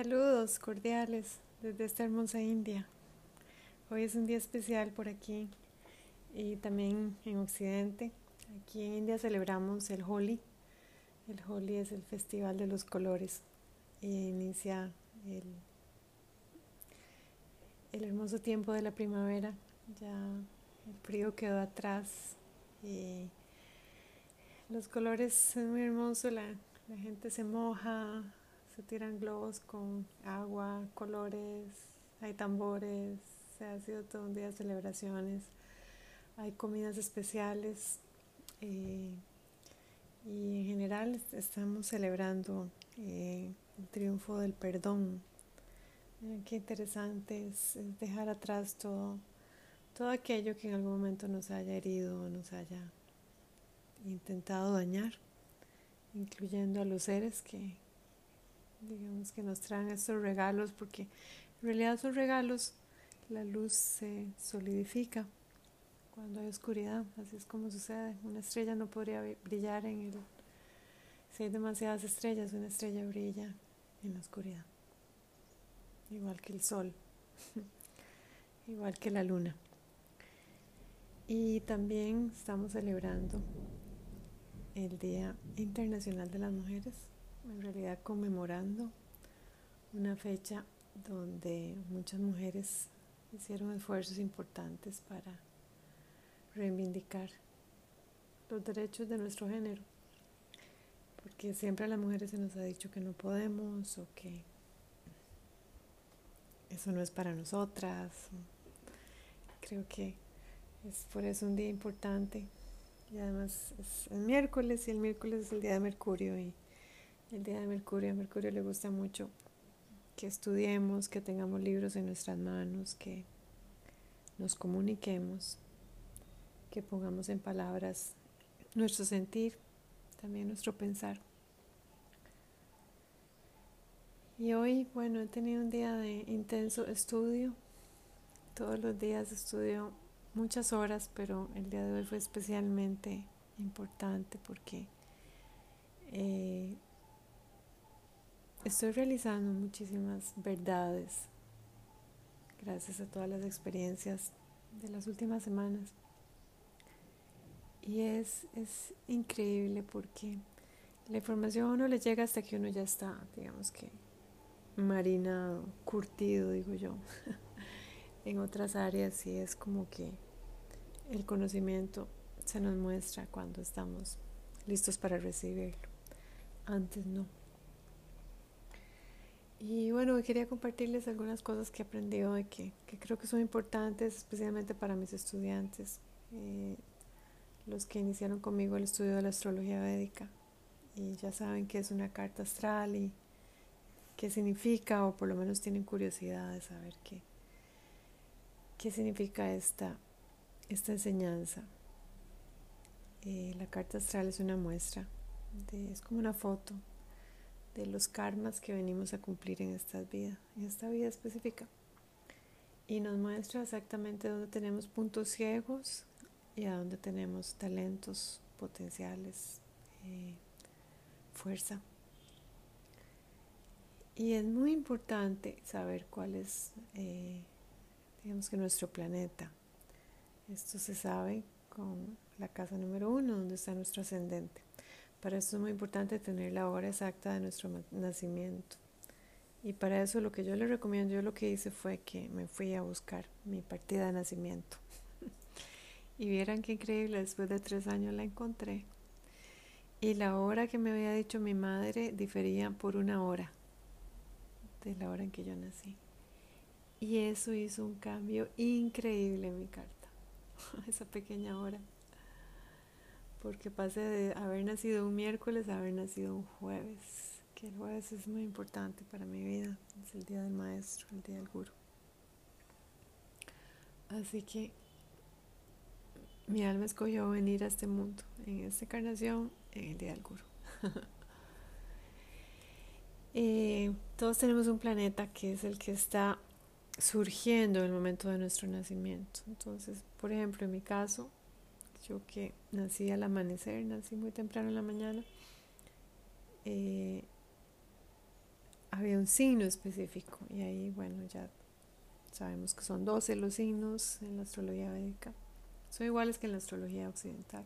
Saludos cordiales desde esta hermosa India. Hoy es un día especial por aquí y también en Occidente. Aquí en India celebramos el Holi. El Holi es el festival de los colores y inicia el, hermoso tiempo de la primavera. Ya el frío quedó atrás y los colores son muy hermosos. La, la gente se moja, se tiran globos con agua, colores, hay tambores, se ha sido todo un día de celebraciones, hay comidas especiales eh, y en general estamos celebrando eh, el triunfo del perdón. qué interesante es, dejar atrás todo, todo aquello que en algún momento nos haya herido nos haya intentado dañar, incluyendo a los seres que, digamos que nos traen estos regalos, porque en realidad esos regalos la luz se solidifica cuando hay oscuridad, así es como sucede. Una estrella no podría brillar en el... Si hay demasiadas estrellas, una estrella brilla en la oscuridad, igual que el sol, igual que la luna. Y también estamos celebrando el Día Internacional de las Mujeres en realidad conmemorando una fecha donde muchas mujeres hicieron esfuerzos importantes para reivindicar los derechos de nuestro género, porque siempre a las mujeres se nos ha dicho que no podemos o que eso no es para nosotras. Creo que es por eso un día importante y además es el miércoles y el miércoles es el día de Mercurio y el día de Mercurio. A Mercurio le gusta mucho que estudiemos, que tengamos libros en nuestras manos, que nos comuniquemos, que pongamos en palabras nuestro sentir, también nuestro pensar. Y hoy, bueno, he tenido un día de intenso estudio. Todos los días estudio muchas horas, pero el día de hoy fue especialmente importante porque eh, Estoy realizando muchísimas verdades gracias a todas las experiencias de las últimas semanas. Y es, es increíble porque la información a uno le llega hasta que uno ya está, digamos que, marina curtido, digo yo. en otras áreas sí es como que el conocimiento se nos muestra cuando estamos listos para recibirlo. Antes no. Y bueno, quería compartirles algunas cosas que he aprendido de que, que creo que son importantes, especialmente para mis estudiantes, eh, los que iniciaron conmigo el estudio de la astrología védica. Y ya saben que es una carta astral y qué significa, o por lo menos tienen curiosidad de saber qué, qué significa esta, esta enseñanza. Eh, la carta astral es una muestra, es como una foto de los karmas que venimos a cumplir en esta vida, en esta vida específica. Y nos muestra exactamente dónde tenemos puntos ciegos y a dónde tenemos talentos potenciales, eh, fuerza. Y es muy importante saber cuál es, eh, digamos que nuestro planeta. Esto se sabe con la casa número uno, donde está nuestro ascendente. Para eso es muy importante tener la hora exacta de nuestro nacimiento. Y para eso lo que yo le recomiendo, yo lo que hice fue que me fui a buscar mi partida de nacimiento. y vieran qué increíble, después de tres años la encontré. Y la hora que me había dicho mi madre difería por una hora de la hora en que yo nací. Y eso hizo un cambio increíble en mi carta, esa pequeña hora porque pasé de haber nacido un miércoles a haber nacido un jueves, que el jueves es muy importante para mi vida, es el día del maestro, el día del guru. Así que mi alma escogió venir a este mundo, en esta encarnación, en el día del guru. Eh, todos tenemos un planeta que es el que está surgiendo en el momento de nuestro nacimiento. Entonces, por ejemplo, en mi caso, yo que nací al amanecer, nací muy temprano en la mañana, eh, había un signo específico y ahí, bueno, ya sabemos que son 12 los signos en la astrología védica. Son iguales que en la astrología occidental,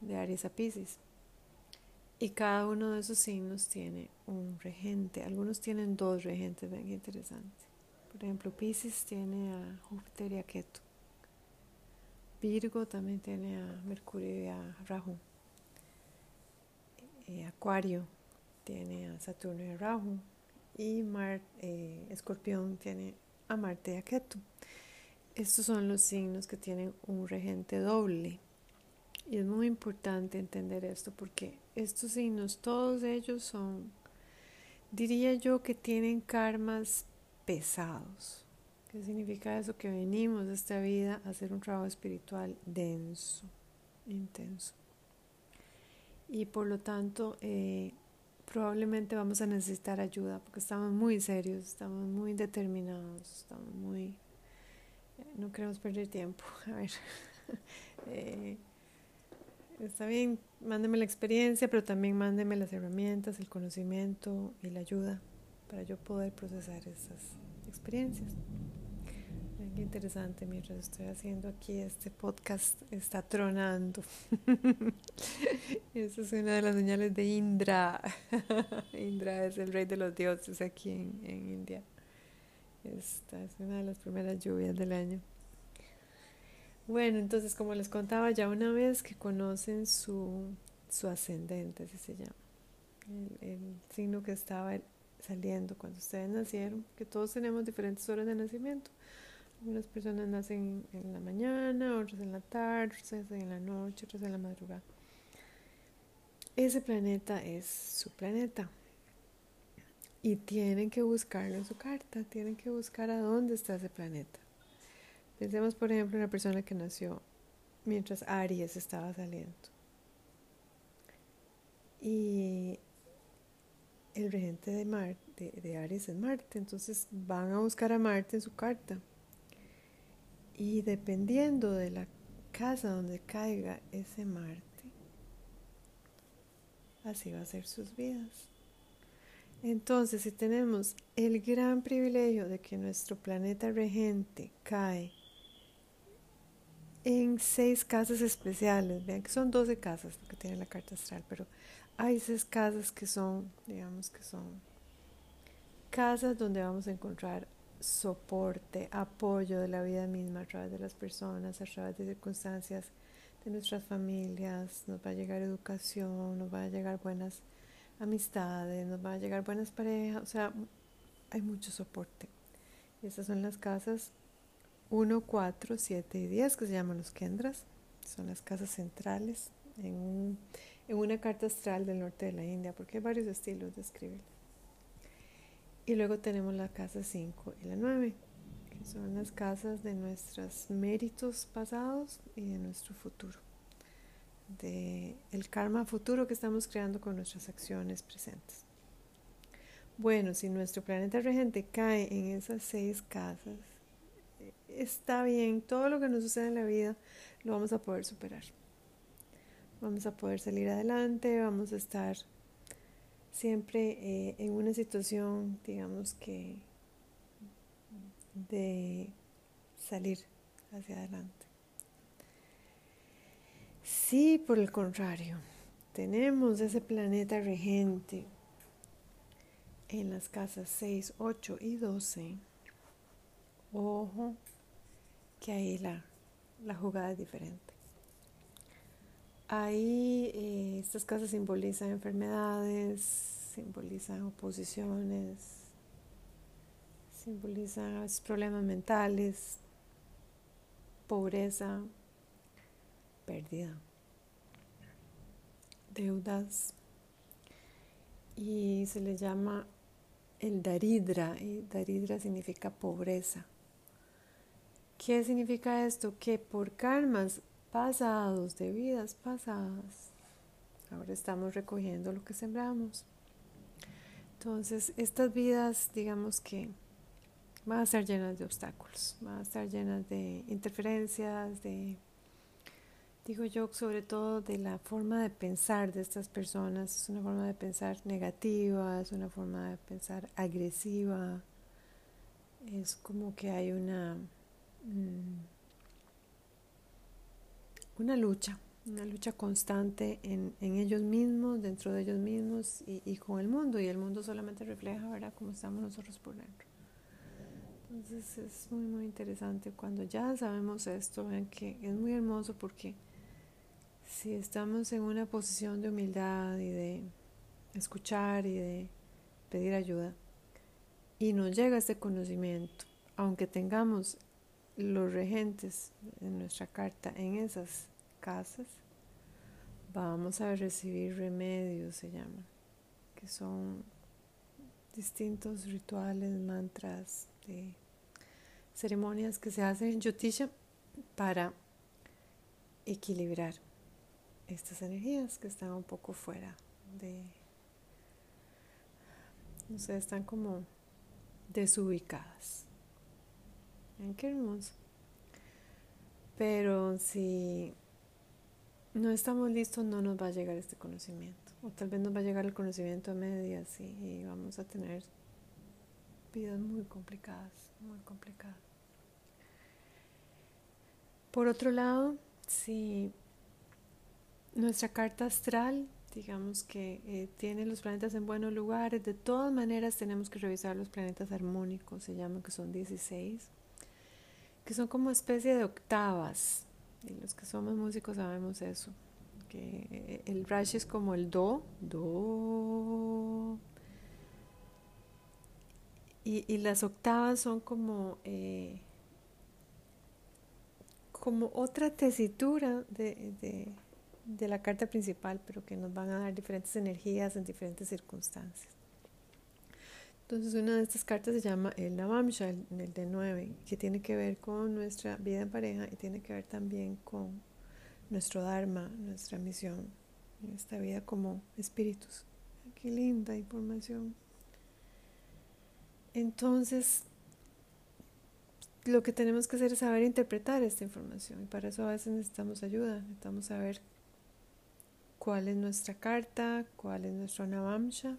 de Aries a Pisces. Y cada uno de esos signos tiene un regente. Algunos tienen dos regentes, ven qué interesante. Por ejemplo, Pisces tiene a Júpiter y a Ketu. Virgo también tiene a Mercurio y a Rahu. Eh, Acuario tiene a Saturno y a Rahu. Y Mar, eh, Escorpión tiene a Marte y a Ketu. Estos son los signos que tienen un regente doble. Y es muy importante entender esto porque estos signos, todos ellos son, diría yo que tienen karmas pesados. ¿Qué significa eso? Que venimos de esta vida a hacer un trabajo espiritual denso, intenso. Y por lo tanto, eh, probablemente vamos a necesitar ayuda porque estamos muy serios, estamos muy determinados, estamos muy... Eh, no queremos perder tiempo. A ver. eh, Está bien, mándeme la experiencia, pero también mándeme las herramientas, el conocimiento y la ayuda para yo poder procesar esas experiencias. Qué interesante, mientras estoy haciendo aquí este podcast, está tronando. Esa es una de las señales de Indra. Indra es el rey de los dioses aquí en, en India. Esta es una de las primeras lluvias del año. Bueno, entonces como les contaba ya una vez que conocen su, su ascendente, así se llama, el, signo que estaba saliendo cuando ustedes nacieron, que todos tenemos diferentes horas de nacimiento. Algunas personas nacen en la mañana, otras en la tarde, otras en la noche, otras en la madrugada. Ese planeta es su planeta. Y tienen que buscarlo en su carta, tienen que buscar a dónde está ese planeta. Pensemos, por ejemplo, en una persona que nació mientras Aries estaba saliendo. Y el regente de, Marte, de, Aries es Marte, entonces van a buscar a Marte en su carta. Y dependiendo de la casa donde caiga ese Marte, así va a ser sus vidas. Entonces, si tenemos el gran privilegio de que nuestro planeta regente cae en seis casas especiales. Vean que son 12 casas lo que tiene la carta astral, pero hay seis casas que son, digamos que son casas donde vamos a encontrar soporte, apoyo de la vida misma a través de las personas, a través de circunstancias de nuestras familias, nos va a llegar educación, nos va a llegar buenas amistades, nos va a llegar buenas parejas, o sea, hay mucho soporte. Y esas son las casas 1, 4, 7 y 10 que se llaman los Kendras. Son las casas centrales en, en una carta astral del norte de la India, porque hay varios estilos de escribir. Y luego tenemos la casa 5 y la 9, que son las casas de nuestros méritos pasados y de nuestro futuro. De el karma futuro que estamos creando con nuestras acciones presentes. Bueno, si nuestro planeta regente cae en esas seis casas, está bien, todo lo que nos sucede en la vida lo vamos a poder superar. Vamos a poder salir adelante, vamos a estar siempre eh, en una situación, digamos que, de salir hacia adelante. Si por el contrario tenemos ese planeta regente en las casas 6, 8 y 12, ojo que ahí la, la jugada es diferente. Ahí eh, estas casas simbolizan enfermedades, simbolizan oposiciones, simbolizan problemas mentales, pobreza, pérdida, deudas y se le llama el daridra y daridra significa pobreza. ¿Qué significa esto? Que por karmas pasados, de vidas pasadas, ahora estamos recogiendo lo que sembramos. Entonces, estas vidas, digamos que van a estar llenas de obstáculos, van a estar llenas de interferencias, de digo yo, sobre todo de la forma de pensar de estas personas. Es una forma de pensar negativa, es una forma de pensar agresiva. Es como que hay una, mm, una lucha, una lucha constante en, ellos mismos, dentro de ellos mismos y, y, con el mundo. Y el mundo solamente refleja, ¿verdad?, cómo estamos nosotros por dentro. Entonces es muy, muy interesante. Cuando ya sabemos esto, ven que es muy hermoso porque si estamos en una posición de humildad y de escuchar y de pedir ayuda y nos llega este conocimiento, aunque tengamos los regentes en nuestra carta en esas casas, vamos a recibir remedios, se llaman, que son distintos rituales, mantras, de ceremonias que se hacen en Yotisha para equilibrar estas energías que están un poco fuera de, no sé, están como desubicadas. ¿En qué hermoso? Pero si no estamos listos, no nos va a llegar este conocimiento. O tal vez nos va a llegar el conocimiento a medias y vamos a tener vidas muy complicadas, muy complicadas. Por otro lado, si nuestra carta astral, digamos que eh, tiene los planetas en buenos lugares. De todas maneras tenemos que revisar los planetas armónicos, se llaman que son 16, que son como especie de octavas. Y los que somos músicos sabemos eso, que el Rashi es como el Do, Do. Y, las octavas son como... Eh, como otra tesitura de de la carta principal, pero que nos van a dar diferentes energías en diferentes circunstancias. Entonces una de estas cartas se llama el Navamsha, el, el de 9, que tiene que ver con nuestra vida en pareja y tiene que ver también con nuestro Dharma, nuestra misión esta vida como espíritus. Qué linda información. Entonces, lo que tenemos que hacer es saber interpretar esta información y para eso a veces necesitamos ayuda, necesitamos saber cuál es nuestra carta, cuál es nuestro Navamsha,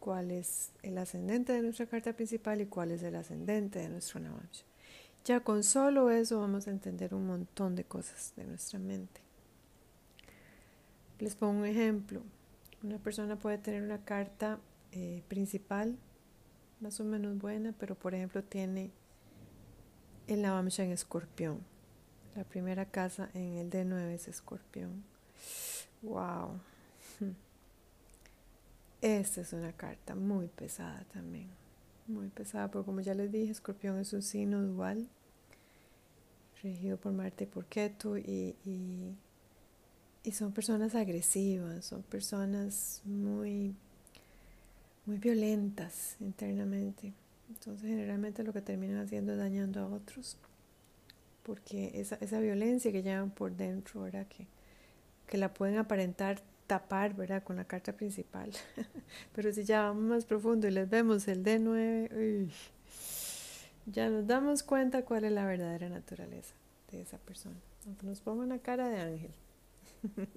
cuál es el ascendente de nuestra carta principal y cuál es el ascendente de nuestro Navamsha. Ya con solo eso vamos a entender un montón de cosas de nuestra mente. Les pongo un ejemplo. Una persona puede tener una carta eh, principal más o menos buena, pero por ejemplo tiene el Navamsha en escorpión. La primera casa en el D9 es escorpión. Wow. Esta es una carta muy pesada también. Muy pesada, porque como ya les dije, Escorpión es un signo dual, regido por Marte y por Ketu, y, y, son personas agresivas, son personas muy, muy violentas internamente. Entonces, generalmente lo que terminan haciendo es dañando a otros, porque esa, esa violencia que llevan por dentro, ¿verdad? Que, que la pueden aparentar tapar, ¿verdad? Con la carta principal. Pero si ya vamos más profundo y les vemos el D9, ya nos damos cuenta cuál es la verdadera naturaleza de esa persona. Nos ponga una cara de ángel.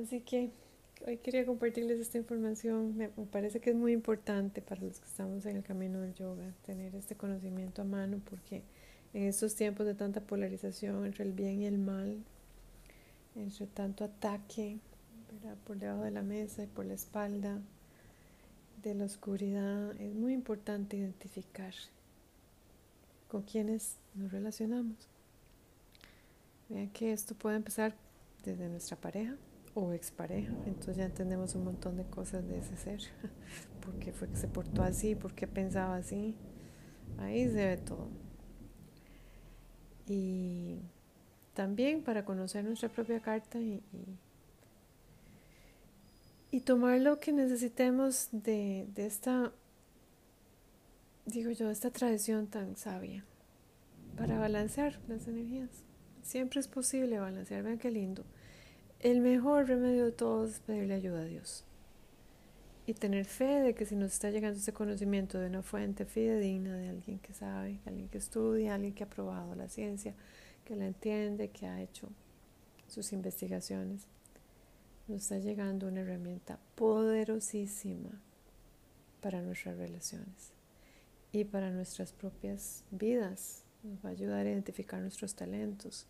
Así que hoy quería compartirles esta información. Me, parece que es muy importante para los que estamos en el camino del yoga tener este conocimiento a mano porque en estos tiempos de tanta polarización entre el bien y el mal, entre tanto ataque por debajo de la mesa y por la espalda, de la oscuridad, es muy importante identificar con quienes nos relacionamos. Vean que esto puede empezar desde nuestra pareja o expareja, entonces ya entendemos un montón de cosas de ese ser, por qué fue que se portó así, por qué pensaba así, ahí se ve todo y también para conocer nuestra propia carta y, y, tomar lo que necesitemos de, de esta, digo yo, esta tradición tan sabia para balancear las energías. Siempre es posible balancear, vean qué lindo. El mejor remedio de todos es pedirle ayuda a Dios. y tener fe de que si nos está llegando ese conocimiento de una fuente fidedigna, de alguien que sabe, alguien que estudia, alguien que ha probado la ciencia, que la entiende, que ha hecho sus investigaciones, nos está llegando una herramienta poderosísima para nuestras relaciones y para nuestras propias vidas. Nos va a ayudar a identificar nuestros talentos.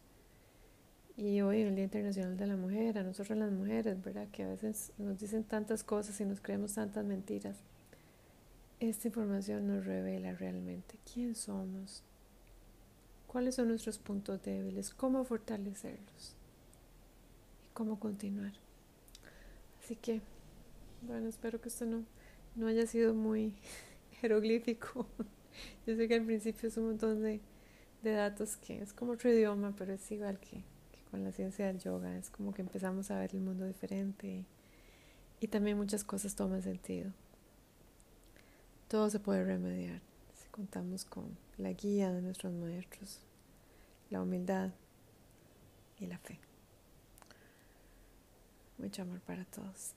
Y hoy en el Día Internacional de la Mujer, a nosotros las mujeres, ¿verdad? Que a veces nos dicen tantas cosas y nos creemos tantas mentiras. Esta información nos revela realmente quién somos, cuáles son nuestros puntos débiles, cómo fortalecerlos y cómo continuar. Así que, bueno, espero que esto no, no haya sido muy jeroglífico. Yo sé que al principio es un montón de, de datos que es como otro idioma, pero es igual que, con la ciencia del yoga. Es como que empezamos a ver el mundo diferente y, también muchas cosas toman sentido. Todo se puede remediar contamos con la guía de nuestros maestros, la humildad y la fe. Mucho amor para todos.